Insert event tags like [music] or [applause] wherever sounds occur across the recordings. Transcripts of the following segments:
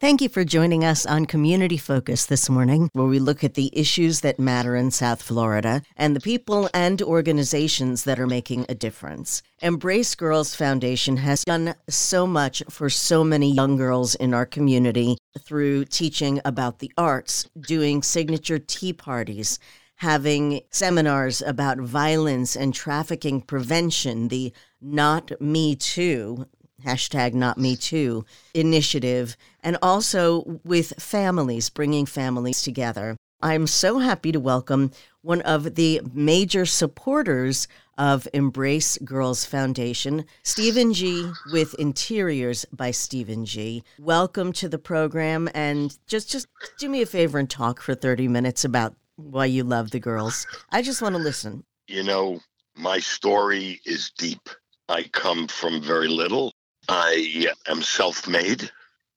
Thank you for joining us on Community Focus this morning, where we look at the issues that matter in South Florida and the people and organizations that are making a difference. Embrace Girls Foundation has done so much for so many young girls in our community through teaching about the arts, doing signature tea parties, having seminars about violence and trafficking prevention, the Not Me Too hashtag not me too initiative. And also with families bringing families together. I'm so happy to welcome one of the major supporters of embrace girls foundation steven g with interiors by steven g. Welcome to the program and just just do me a favor and talk for 30 minutes about why you love the girls. I just want to listen. You know my story is deep. I come from very little. I am self made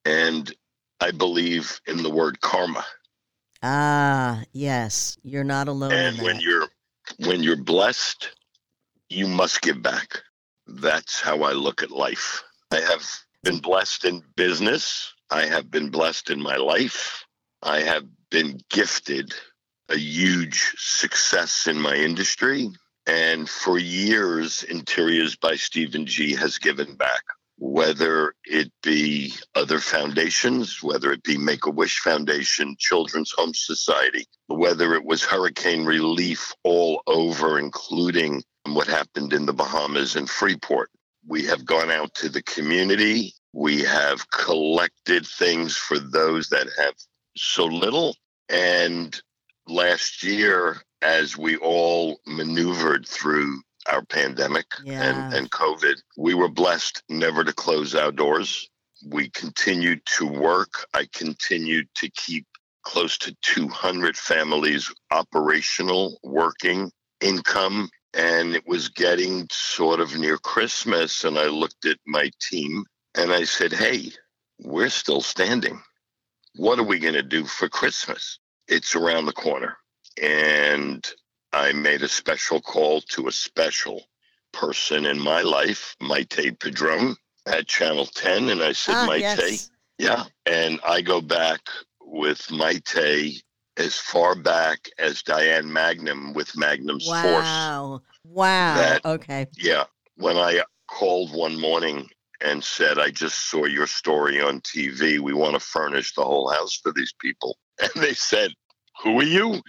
and I believe in the word karma. Ah, yes. You're not alone. And when you're when you're blessed, you must give back. That's how I look at life. I have been blessed in business. I have been blessed in my life. I have been gifted a huge success in my industry. And for years, Interiors by Steven G has given back whether it be other foundations, whether it be Make a Wish Foundation, Children's Home Society, whether it was hurricane relief all over, including what happened in the Bahamas and Freeport. We have gone out to the community. We have collected things for those that have so little. And last year, as we all maneuvered through our pandemic Yeah. and, and COVID. We were blessed never to close our doors. We continued to work. I continued to keep close to 200 families operational, working, income. And it was getting sort of near Christmas. And I looked at my team and I said, hey, we're still standing. What are we going to do for Christmas? It's around the corner. And I made a special call to a special person in my life, Maite Padron at Channel 10. And I said, ah, Maite, yes. yeah. And I go back with Maite as far back as Diane Magnum with Magnum's Force. Wow. Wow. That- okay. Yeah. When I called one morning and said, I just saw your story on TV. We want to furnish the whole house for these people. [laughs] And they said, Who are you?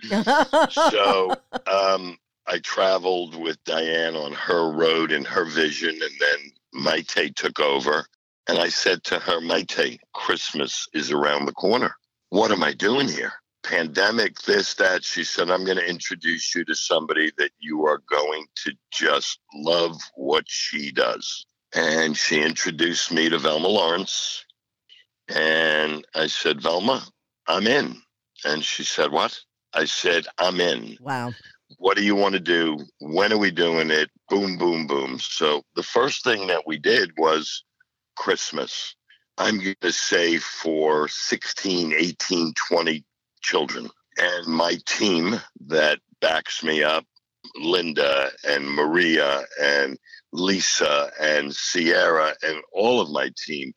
so [laughs] um, I traveled with Diane on her road and her vision, and then Maite took over. And I said to her, Maite, Christmas is around the corner. What am I doing here? Pandemic, this, that. She said, I'm going to introduce you to somebody that you are going to just love what she does. And she introduced me to Velma Lawrence. And I said, Velma, I'm in. And she said, What? I said, I'm in. wow. What do you want to do? When are we doing it? Boom, boom, boom. So the first thing that we did was Christmas. I'm going to say for 16, 18, 20 children. And my team that backs me up, Linda and Maria and Lisa and Sierra and all of my team,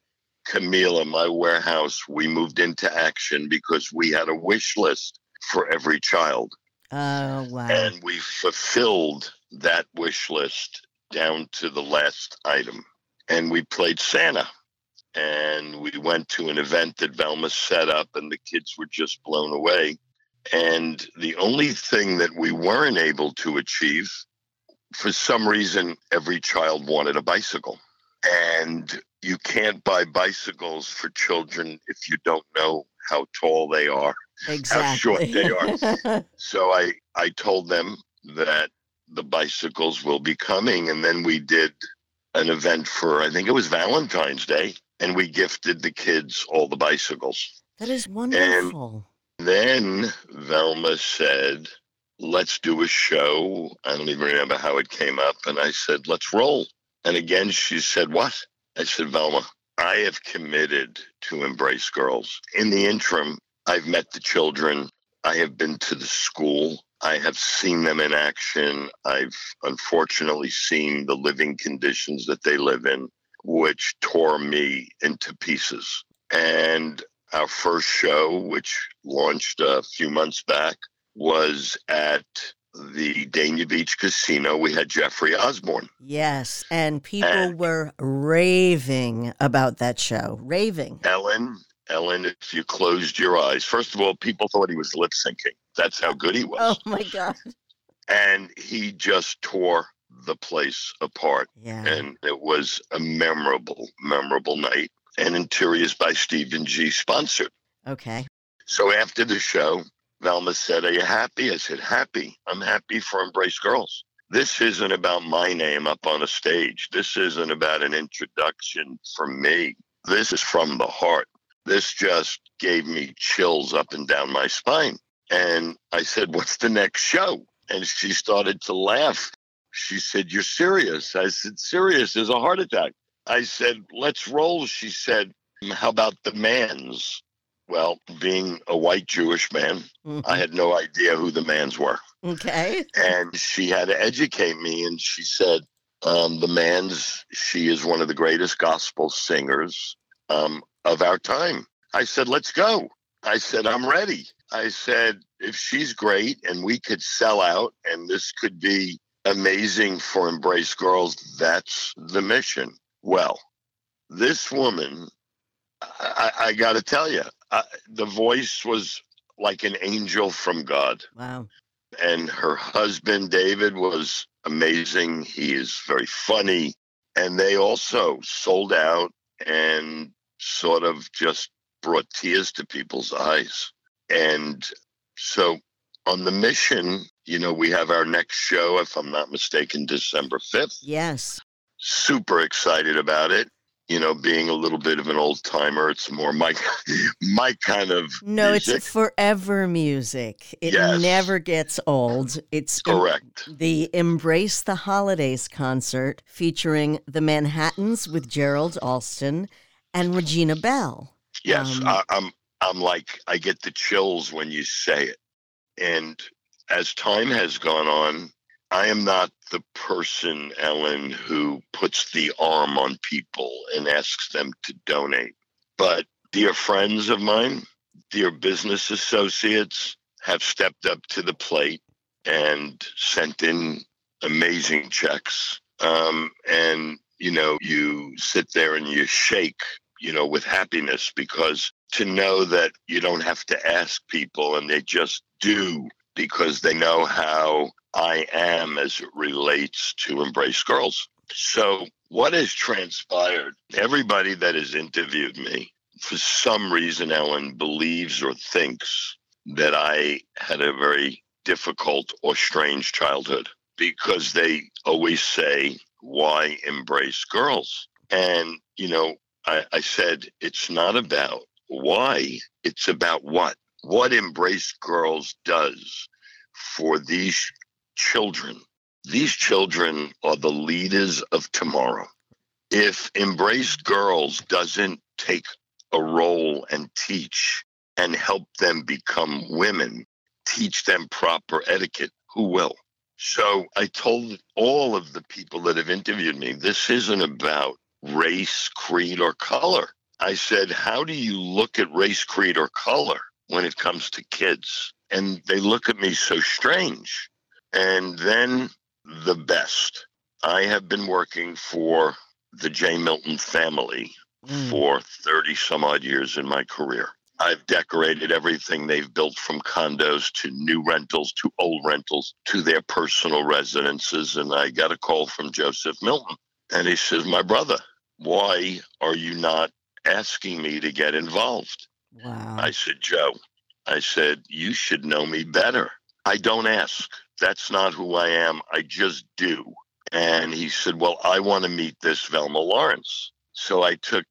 Camila, my warehouse, we moved into action because we had a wish list for every child. Oh, wow. And we fulfilled that wish list down to the last item. And we played Santa. And we went to an event that Velma set up, and the kids were just blown away. And the only thing that we weren't able to achieve, for some reason, every child wanted a bicycle. And you can't buy bicycles for children if you don't know how tall they are. exactly. How short they are. [laughs] So I, I told them that the bicycles will be coming. And then we did an event for, I think it was Valentine's Day, and we gifted the kids all the bicycles. That is wonderful. And then Velma said, let's do a show. I don't even remember how it came up. And I said, let's roll. And again, she said, what? I said, Velma, I have committed to embrace girls. In the interim, I've met the children. I have been to the school. I have seen them in action. I've unfortunately seen the living conditions that they live in, which tore me into pieces. And our first show, which launched a few months back, was at the Dania Beach Casino. We had Jeffrey Osborne. Yes, and people and were raving about that show. Raving. Ellen, Ellen, if you closed your eyes, first of all, people thought he was lip syncing. That's how good he was. Oh my God. And he just tore the place apart. Yeah. And it was a memorable, memorable night. And Interiors by Steven G sponsored. Okay. So after the show, Velma said, Are you happy? I said, Happy. I'm happy for Embrace Girls. This isn't about my name up on a stage. This isn't about an introduction for me. This is from the heart. This just gave me chills up and down my spine. And I said, What's the next show? And she started to laugh. She said, You're serious? I said, Serious is a heart attack. I said, Let's roll. She said, How about the Manns? Well, being a white Jewish man, mm-hmm. I had no idea who the Manns were. Okay. And she had to educate me. And she said, um, The Manns, she is one of the greatest gospel singers um, of our time. I said, Let's go. I said, I'm ready. I said, If she's great and we could sell out and this could be amazing for Embrace Girls, that's the mission. Well, this woman, I, I got to tell you, uh, the voice was like an angel from God. Wow. And her husband, David, was amazing. He is very funny. And they also sold out and sort of just brought tears to people's eyes. And so on the mission, you know, we have our next show, if I'm not mistaken, December 5th. Yes. Super excited about it you know, being a little bit of an old timer, it's more my my kind of no. Music. It's forever music. It yes. never gets old. It's correct. the Embrace the Holidays concert featuring the Manhattans with Gerald Alston and Regina Belle. Yes, um, I, I'm. I'm like I get the chills when you say it, and as time has gone on, I am not the person, Ellen, who puts the arm on people and asks them to donate. But dear friends of mine, dear business associates have stepped up to the plate and sent in amazing checks. Um, and, you know, you sit there and you shake, you know, with happiness because to know that you don't have to ask people and they just do because they know how I am as it relates to Embrace Girls. So, what has transpired? Everybody that has interviewed me, for some reason, Ellen believes or thinks that I had a very difficult or strange childhood because they always say, Why embrace girls? And, you know, I, I said, It's not about why, it's about what. What Embrace Girls does for these children. These children are the leaders of tomorrow. If Embrace Girls doesn't take a role and teach and help them become women, teach them proper etiquette, who will? So I told all of the people that have interviewed me, this isn't about race, creed, or color. I said, How do you look at race, creed, or color when it comes to kids? And they look at me so strange. And then the best. I have been working for the J. Milton family mm. for 30 some odd years in my career. I've decorated everything they've built from condos to new rentals to old rentals to their personal residences. And I got a call from Joseph Milton. And he says, My brother, why are you not asking me to get involved? Wow. I said, Joe, I said, you should know me better. I don't ask. That's not who I am. I just do. And he said, Well, I want to meet this Velma Lawrence. So I took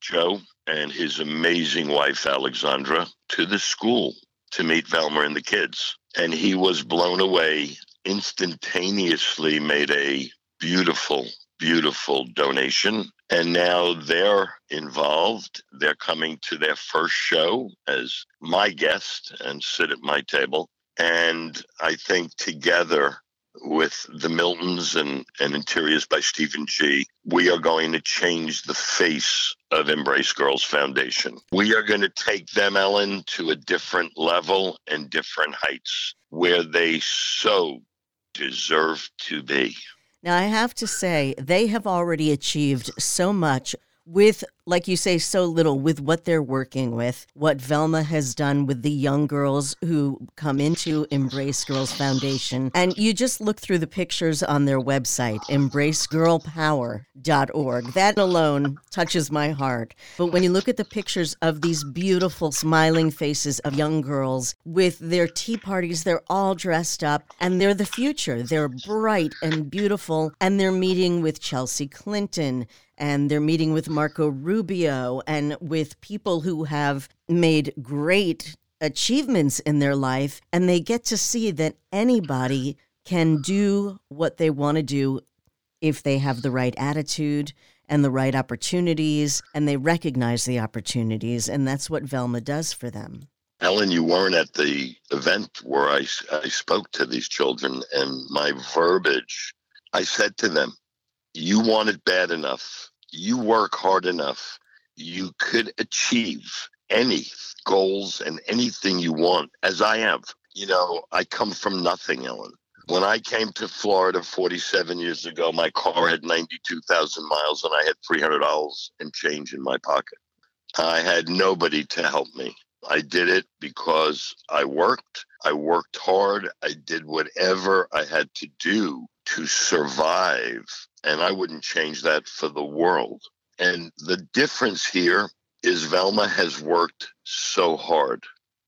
Joe and his amazing wife, Alexandra, to the school to meet Velma and the kids. And he was blown away, instantaneously made a beautiful, beautiful donation. And now they're involved. They're coming to their first show as my guest and sit at my table. And I think together with the Miltons and, and interiors by Steven G, we are going to change the face of Embrace Girls Foundation. We are going to take them, Ellen, to a different level and different heights where they so deserve to be. Now, I have to say, they have already achieved so much with, like you say, so little with what they're working with, what Velma has done with the young girls who come into Embrace Girls Foundation. And you just look through the pictures on their website, embracegirlpower.org. That alone touches my heart. But when you look at the pictures of these beautiful, smiling faces of young girls with their tea parties, they're all dressed up and they're the future. They're bright and beautiful, and they're meeting with Chelsea Clinton and they're meeting with Marco Rubio and with people who have made great achievements in their life. And they get to see that anybody can do what they want to do if they have the right attitude and the right opportunities and they recognize the opportunities. And that's what Velma does for them. Ellen, you weren't at the event where I, I spoke to these children, and my verbiage, I said to them, You want it bad enough you work hard enough, you could achieve any goals and anything you want, as I have. You know, I come from nothing, Ellen. When I came to Florida 47 years ago, my car had 92,000 miles and I had $300 and change in my pocket. I had nobody to help me. I did it because I worked. I worked hard. I did whatever I had to do to survive. And I wouldn't change that for the world. And the difference here is Velma has worked so hard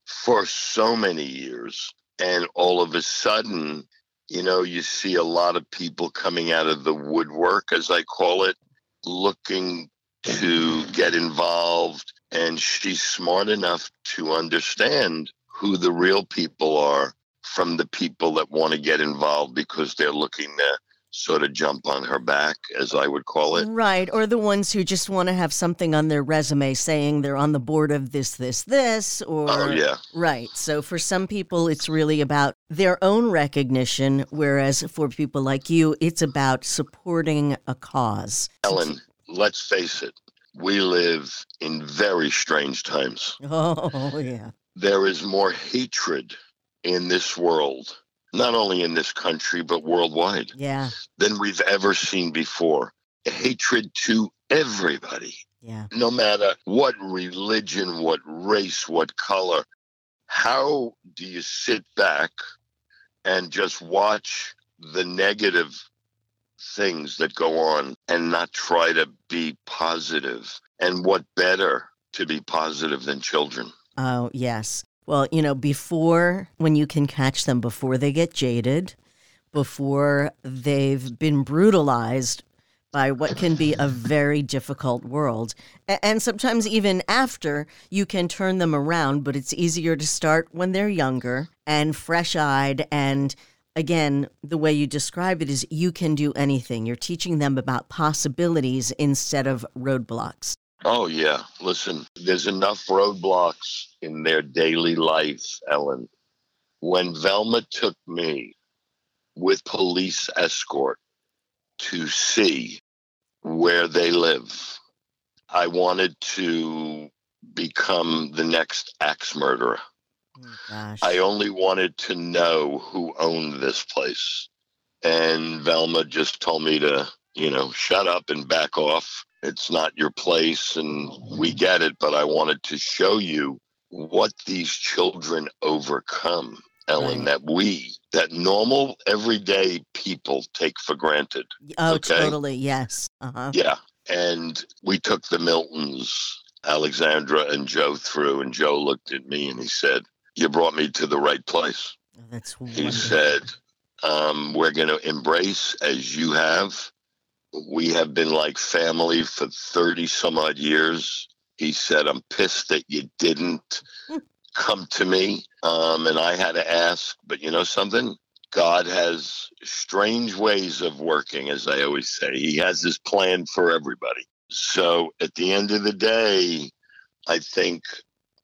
for so many years. And all of a sudden, you know, you see a lot of people coming out of the woodwork, as I call it, looking to get involved. And she's smart enough to understand who the real people are from the people that want to get involved because they're looking to sort of jump on her back, as I would call it. Right. Or the ones who just want to have something on their resume saying they're on the board of this, this, this, or. Oh, yeah. Right. So for some people, it's really about their own recognition, whereas for people like you, it's about supporting a cause. Ellen, let's face it, we live in very strange times. [laughs] Oh, yeah. There is more hatred in this world, not only in this country, but worldwide, yeah. than we've ever seen before. Hatred to everybody. Yeah. No matter what religion, what race, what color. How do you sit back and just watch the negative things that go on and not try to be positive? And what better to be positive than children? Oh, yes. Well, you know, before when you can catch them before they get jaded, before they've been brutalized by what can be a very difficult world. And sometimes even after, you can turn them around, but it's easier to start when they're younger and fresh eyed. And again, the way you describe it is you can do anything. You're teaching them about possibilities instead of roadblocks. Oh, yeah. Listen, there's enough roadblocks in their daily life, Ellen. When Velma took me with police escort to see where they live, I wanted to become the next axe murderer. Oh, I only wanted to know who owned this place. And Velma just told me to, you know, shut up and back off it's not your place and we get it but i wanted to show you what these children overcome ellen Right. that we that normal everyday people take for granted Oh, Okay. totally. Yes. Uh huh. yeah and we took the miltons alexandra and joe through and joe looked at me and he said you brought me to the right place That's he wonderful. said um, we're going to embrace as you have we have been like family for 30 some odd years He said, I'm pissed that you didn't come to me. Um, and I had to ask, but you know something? God has strange ways of working, as I always say. He has his plan for everybody. So at the end of the day, I think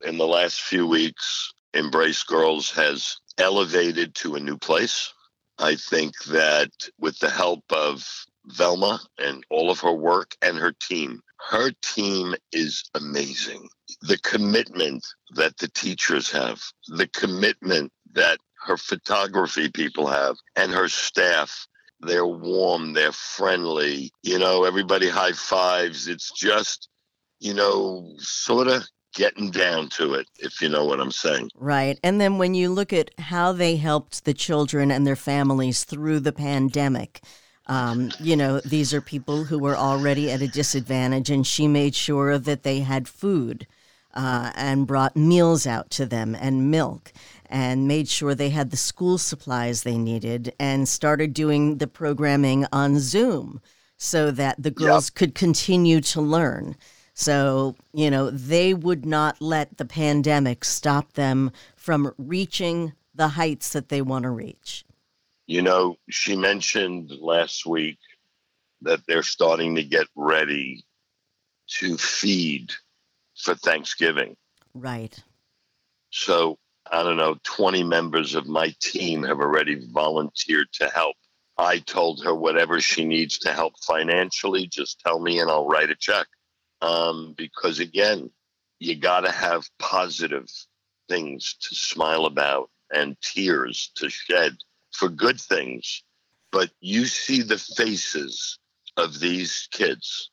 in the last few weeks, Embrace Girls has elevated to a new place. I think that with the help of Velma and all of her work and her team, her team is amazing. The commitment that the teachers have, the commitment that her photography people have, and her staff. They're warm, they're friendly. You know, everybody high fives. It's just, you know, sort of getting down to it, if you know what I'm saying. Right. And then when you look at how they helped the children and their families through the pandemic, um, you know, these are people who were already at a disadvantage, and she made sure that they had food uh, and brought meals out to them and milk and made sure they had the school supplies they needed and started doing the programming on Zoom so that the girls yep. could continue to learn. So, you know, they would not let the pandemic stop them from reaching the heights that they want to reach. You know, she mentioned last week that they're starting to get ready to feed for Thanksgiving. Right. So I don't know, 20 members of my team have already volunteered to help. I told her whatever she needs to help financially, just tell me and I'll write a check. Um, because again, you got to have positive things to smile about and tears to shed for good things. But you see the faces of these kids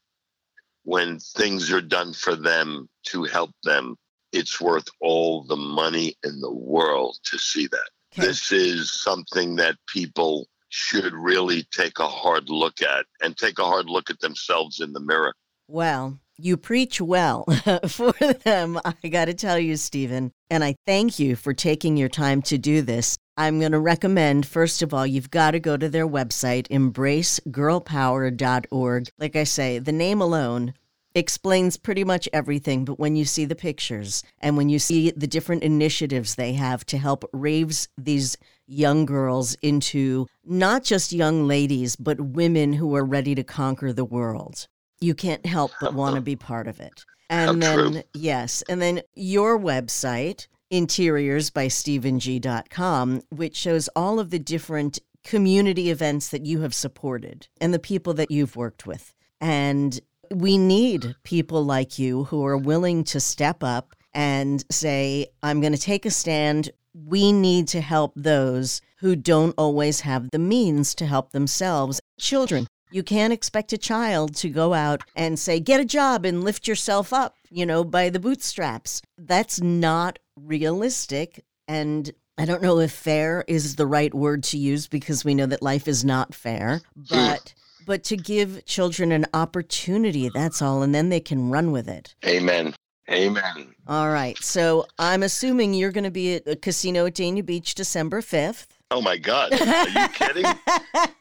when things are done for them to help them it's worth all the money in the world to see that. Okay. This is something that people should really take a hard look at and take a hard look at themselves in the mirror. Well, you preach well [laughs] for them, I got to tell you, Steven. And I thank you for taking your time to do this. I'm going to recommend, first of all, you've got to go to their website, embracegirlpower.org. Like I say, the name alone explains pretty much everything, but when you see the pictures and when you see the different initiatives they have to help raise these young girls into not just young ladies, but women who are ready to conquer the world, you can't help but want to [laughs] be part of it. And then, true. yes, and then your website, interiorsbysteveng.com, which shows all of the different community events that you have supported and the people that you've worked with. And we need people like you who are willing to step up and say, I'm going to take a stand. We need to help those who don't always have the means to help themselves. Children, you can't expect a child to go out and say, get a job and lift yourself up, you know, by the bootstraps. That's not realistic. And I don't know if fair is the right word to use because we know that life is not fair, but but to give children an opportunity, that's all, and then they can run with it. Amen. Amen. All right. So I'm assuming you're going to be at a casino at Dania Beach December 5th. Oh my God. Are you kidding?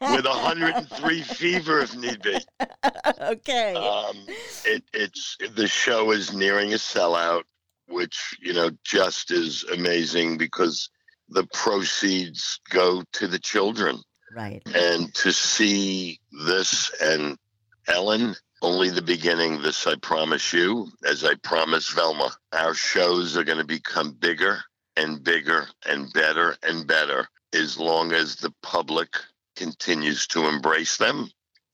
With 103 fever if need be. [laughs] Okay. Um, it, it's the show is nearing a sellout, which, you know, just is amazing because the proceeds go to the children. Right. And to see this and Ellen, only the beginning. This I promise you, as I promise Velma. Our shows are going to become bigger and bigger and better and better as long as the public continues to embrace them.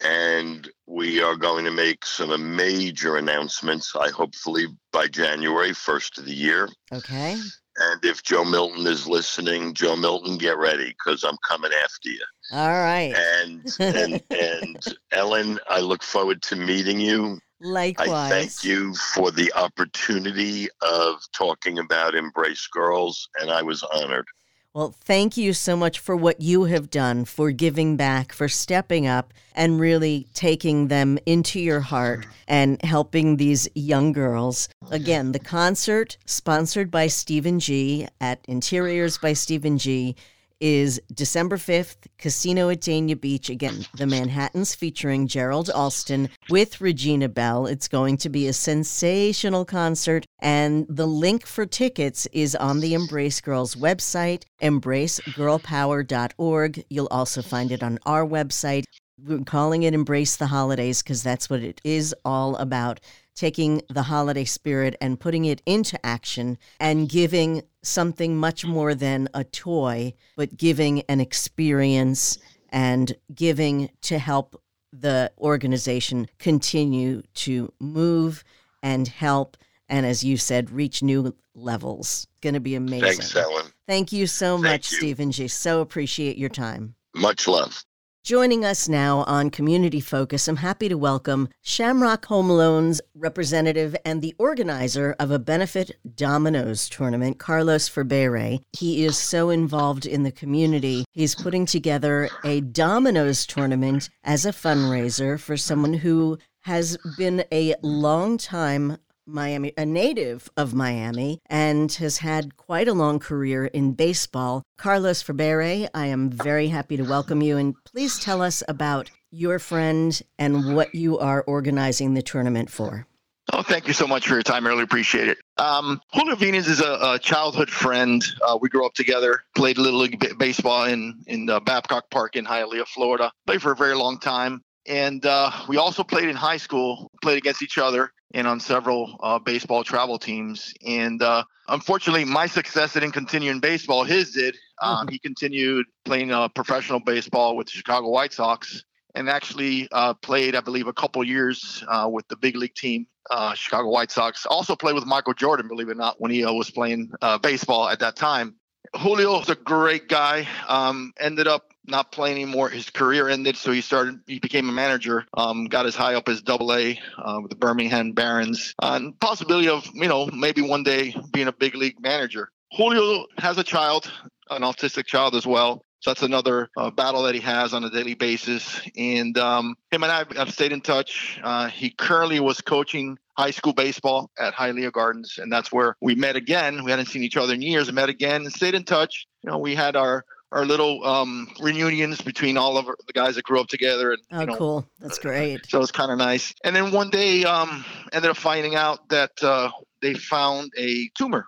And we are going to make some major announcements, I hopefully by January, first of the year. Okay. And if Joe Milton is listening, Joe Milton, get ready because I'm coming after you. All right. And [laughs] and and Ellen, I look forward to meeting you. Likewise. I thank you for the opportunity of talking about Embrace Girls, and I was honored. Well, thank you so much for what you have done, for giving back, for stepping up and really taking them into your heart and helping these young girls. Again, the concert sponsored by Steven G at Interiors by Steven G is December 5th, Casino at Dania Beach. Again, the Manhattans featuring Gerald Alston with Regina Belle. It's going to be a sensational concert, and the link for tickets is on the Embrace Girls website, embracegirlpower.org. You'll also find it on our website. We're calling it Embrace the Holidays because that's what it is all about taking the holiday spirit and putting it into action and giving something much more than a toy, but giving an experience and giving to help the organization continue to move and help and as you said reach new levels it's going to be amazing Thanks, Ellen. thank you so Thank much you. steven g so appreciate your time Much love. Joining us now on Community Focus, I'm happy to welcome Shamrock Home Loans representative and the organizer of a benefit dominoes tournament, Carlos Febreyre. He is so involved in the community. He's putting together a dominoes tournament as a fundraiser for someone who has been a long time Miami, a native of Miami, and has had quite a long career in baseball. Carlos Febreyre, I am very happy to welcome you, and please tell us about your friend and what you are organizing the tournament for. Oh, thank you so much for your time. I really appreciate it. Um, Julio Vinas is a, a childhood friend. Uh, we grew up together. Played little league baseball in in uh, Babcock Park in Hialeah, Florida. Played for a very long time, and uh, we also played in high school. Played against each other and on several uh, baseball travel teams. And uh, unfortunately, my success didn't continue in baseball. His did. Um, he continued playing uh, professional baseball with the Chicago White Sox and actually uh, played, I believe, a couple years uh, with the big league team, uh, Chicago White Sox. Also played with Michael Jordan, believe it or not, when he uh, was playing uh, baseball at that time. Julio is a great guy. Um, ended up not playing anymore. His career ended, so he started. He became a manager. Um, got as high up as Double A uh, with the Birmingham Barons, uh, and possibility of you know maybe one day being a big league manager. Julio has a child, an autistic child as well. So that's another uh, battle that he has on a daily basis. And um, him and I have, have stayed in touch. Uh, he currently was coaching high school baseball at Hialeah Gardens, and that's where we met again. We hadn't seen each other in years, met again and stayed in touch. You know, we had our our little um, reunions between all of the guys that grew up together. And, Oh, you know, cool. That's great. so it's kind of nice. And then one day, um, ended up finding out that uh, they found a tumor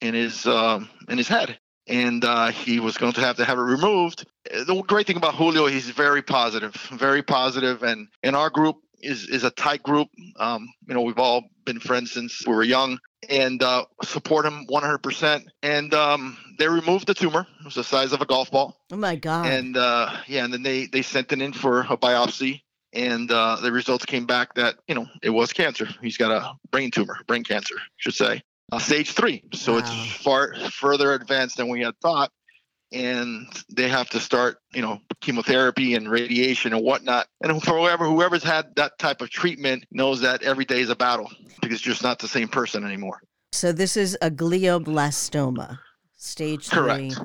in his um, in his head, and uh, he was going to have to have it removed. The great thing about Julio, he's very positive, very positive, and in our group is is a tight group. Um, you know, we've all been friends since we were young, and uh, support him 100%. And um, they removed the tumor. It was the size of a golf ball Oh my God. and uh, yeah, and then they they sent it in for a biopsy, and uh, the results came back that you know it was cancer. He's got a brain tumor, brain cancer, I should say, uh, stage three. So Wow. it's far further advanced than we had thought, and they have to start you know chemotherapy and radiation and whatnot. And for whoever whoever's had that type of treatment knows that every day is a battle because you're just not the same person anymore. so this is a glioblastoma, stage three. Correct.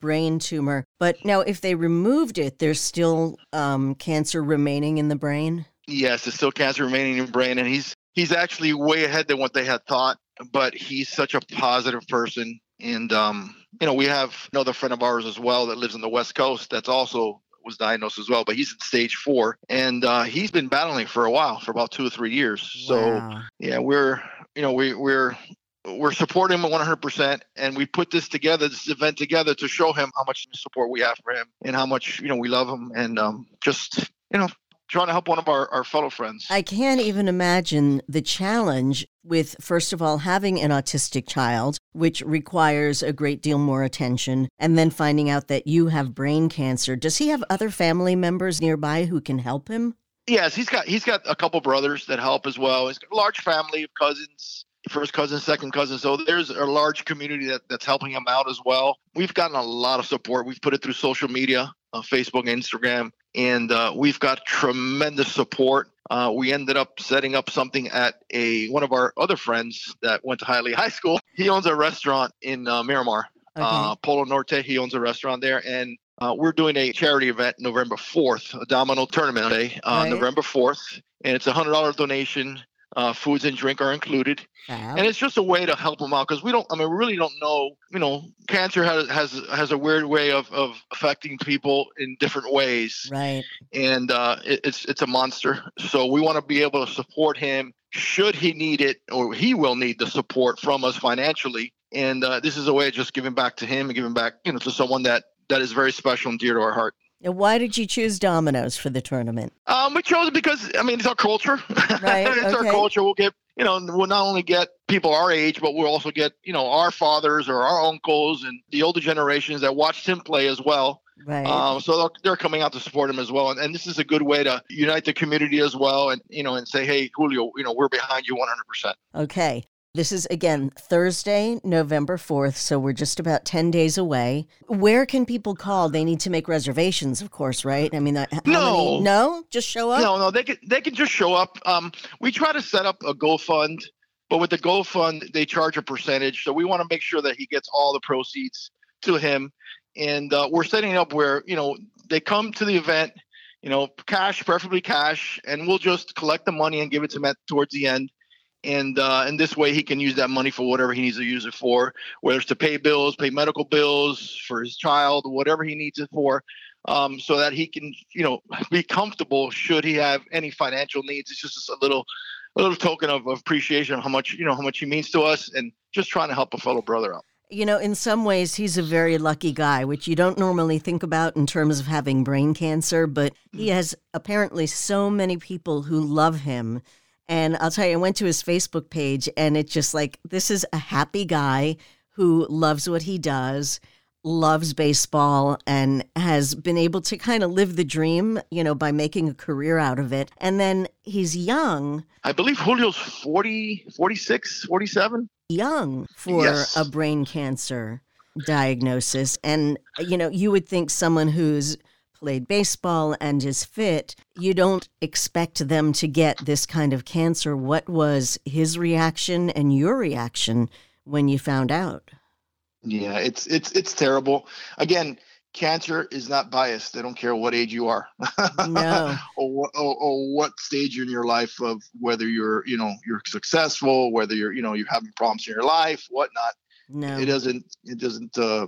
Brain tumor. But now, if they removed it, there's still um, cancer remaining in the brain. Yes, there's still cancer remaining in the brain, and he's he's actually way ahead than what they had thought. But he's such a positive person, and um, you know, we have another friend of ours as well that lives on the West Coast that's also was diagnosed as well, but he's in stage four, and uh, he's been battling for a while, for about two or three years. So Wow. yeah, we're you know we we're we're supporting him 100% and we put this together this event together to show him how much support we have for him and how much you know we love him and um, just you know trying to help one of our, our fellow friends I can't even imagine the challenge with, first of all, having an autistic child, which requires a great deal more attention, and then finding out that you have brain cancer. Does he have other family members nearby who can help him? yes he's got he's got a couple brothers that help as well he's got a large family of cousins first cousin second cousin so there's a large community that, that's helping him out as well we've gotten a lot of support we've put it through social media uh, facebook instagram and uh, we've got tremendous support uh, we ended up setting up something at a one of our other friends that went to Hialeah High School. [laughs] He owns a restaurant in uh, Miramar, Okay. uh, Polo Norte. He owns a restaurant there, and uh, we're doing a charity event November 4th, a domino tournament day, uh, Right. November 4th, and it's a hundred dollar donation Uh, foods and drink are included, Fab. and it's just a way to help them out because we don't. I mean, we really don't know. You know, cancer has has has a weird way of of affecting people in different ways, right. and uh, it, it's it's a monster. So we want to be able to support him should he need it, or he will need the support from us financially. And uh, this is a way of just giving back to him and giving back, you know, to someone that that is very special and dear to our heart. And why did you choose Domino's for the tournament? Um, we chose it because I mean it's our culture. [laughs] Right, it's our culture. We'll get you know we'll not only get people our age, but we'll also get you know our fathers or our uncles and the older generations that watched him play as well. Right. Um, so they're, they're coming out to support him as well, and, and this is a good way to unite the community as well, and you know and say, hey Julio, you know we're behind you 100. percent Okay. This is again Thursday, November 4th, so we're just about 10 days away. Where can people call? They need to make reservations, of course, right? I mean, No. many? No, just show up. No, no, they can they can just show up. Um, we try to set up a GoFund, but with the GoFund, they charge a percentage. So we want to make sure that he gets all the proceeds to him, and uh, we're setting it up where you know they come to the event, you know, cash, preferably cash, and we'll just collect the money and give it to at, towards the end. And uh, and this way he can use that money for whatever he needs to use it for, whether it's to pay bills, pay medical bills for his child, whatever he needs it for um, so that he can, you know, be comfortable should he have any financial needs. It's just a little, a little token of appreciation of how much, you know, how much he means to us, and just trying to help a fellow brother out. You know, in some ways, he's a very lucky guy, which you don't normally think about in terms of having brain cancer, but he has apparently so many people who love him. And I'll tell you, I went to his Facebook page and it's just like, this is a happy guy who loves what he does, loves baseball, and has been able to kind of live the dream, you know, by making a career out of it. And then he's young, I believe Julio's 40, 46, 47. young for Yes. a brain cancer diagnosis. And, you know, you would think someone who's played baseball and is fit, you don't expect them to get this kind of cancer. What was his reaction and your reaction when you found out? Yeah, it's it's it's terrible. Again, cancer is not biased. They don't care what age you are, No. [laughs] or what or, or what stage in your life of whether you're you know you're successful, whether you're you know you're having problems in your life, whatnot. No. it doesn't it doesn't uh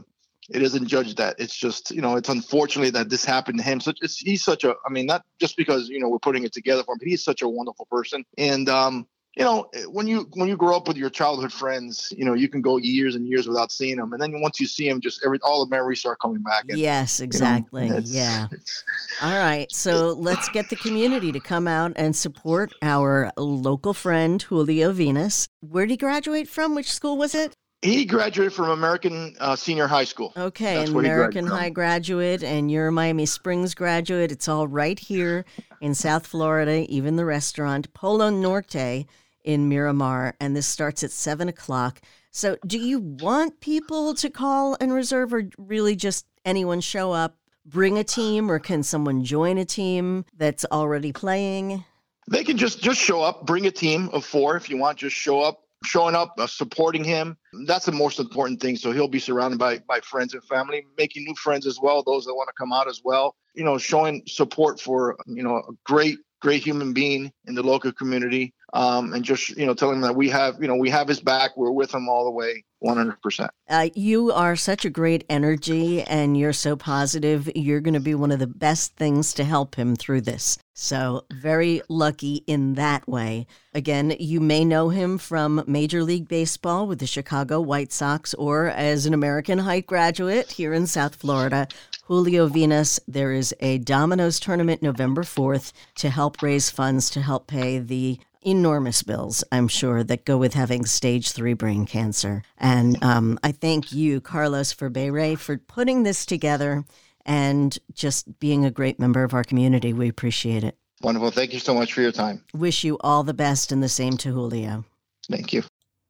it doesn't judged that it's just you know it's unfortunately that this happened to him such it's, he's such a i mean not just because you know we're putting it together for him but he's such a wonderful person and um you know when you when you grow up with your childhood friends you know you can go years and years without seeing them and then once you see them just every all the memories start coming back and, Yes, you know, exactly. yeah. [laughs] All right. So let's get the community to come out and support our local friend, Julio Vinas. Where did he graduate from? Which school was it? He graduated from american uh, senior high school Okay, That's an American High graduate, and you're a Miami Springs graduate. It's all right here in South Florida, even the restaurant, Polo Norte in Miramar, and this starts at 7 o'clock. So, do you want people to call and reserve, or really just anyone show up, bring a team, or can someone join a team that's already playing? They can just just show up, bring a team of four if you want. Just show up, showing up, uh, supporting him. That's the most important thing. So he'll be surrounded by by friends and family, making new friends as well. Those that want to come out as well. You know, showing support for you know a great great human being in the local community, um, and just you know telling him that we have you know we have his back. We're with him all the way, one hundred percent. Uh, you are such a great energy and you're so positive. You're going to be one of the best things to help him through this. So, very lucky in that way. Again, you may know him from Major League Baseball with the Chicago White Sox or as an American High graduate here in South Florida. Julio Vinas, there is a Domino's tournament November 4th to help raise funds to help pay the enormous bills, I'm sure, that go with having stage three brain cancer. And um, I thank you, Carlos Febreyre, for putting this together and just being a great member of our community. We appreciate it. Wonderful. Thank you so much for your time. Wish you all the best and the same to Julio. Thank you.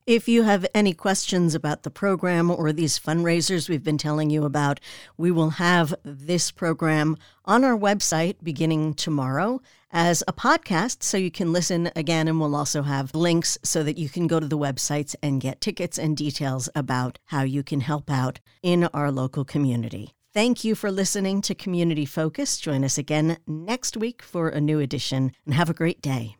If you have any questions about the program or these fundraisers we've been telling you about, we will have this program on our website beginning tomorrow as a podcast so you can listen again. And we'll also have links so that you can go to the websites and get tickets and details about how you can help out in our local community. Thank you for listening to Community Focus. Join us again next week for a new edition and have a great day.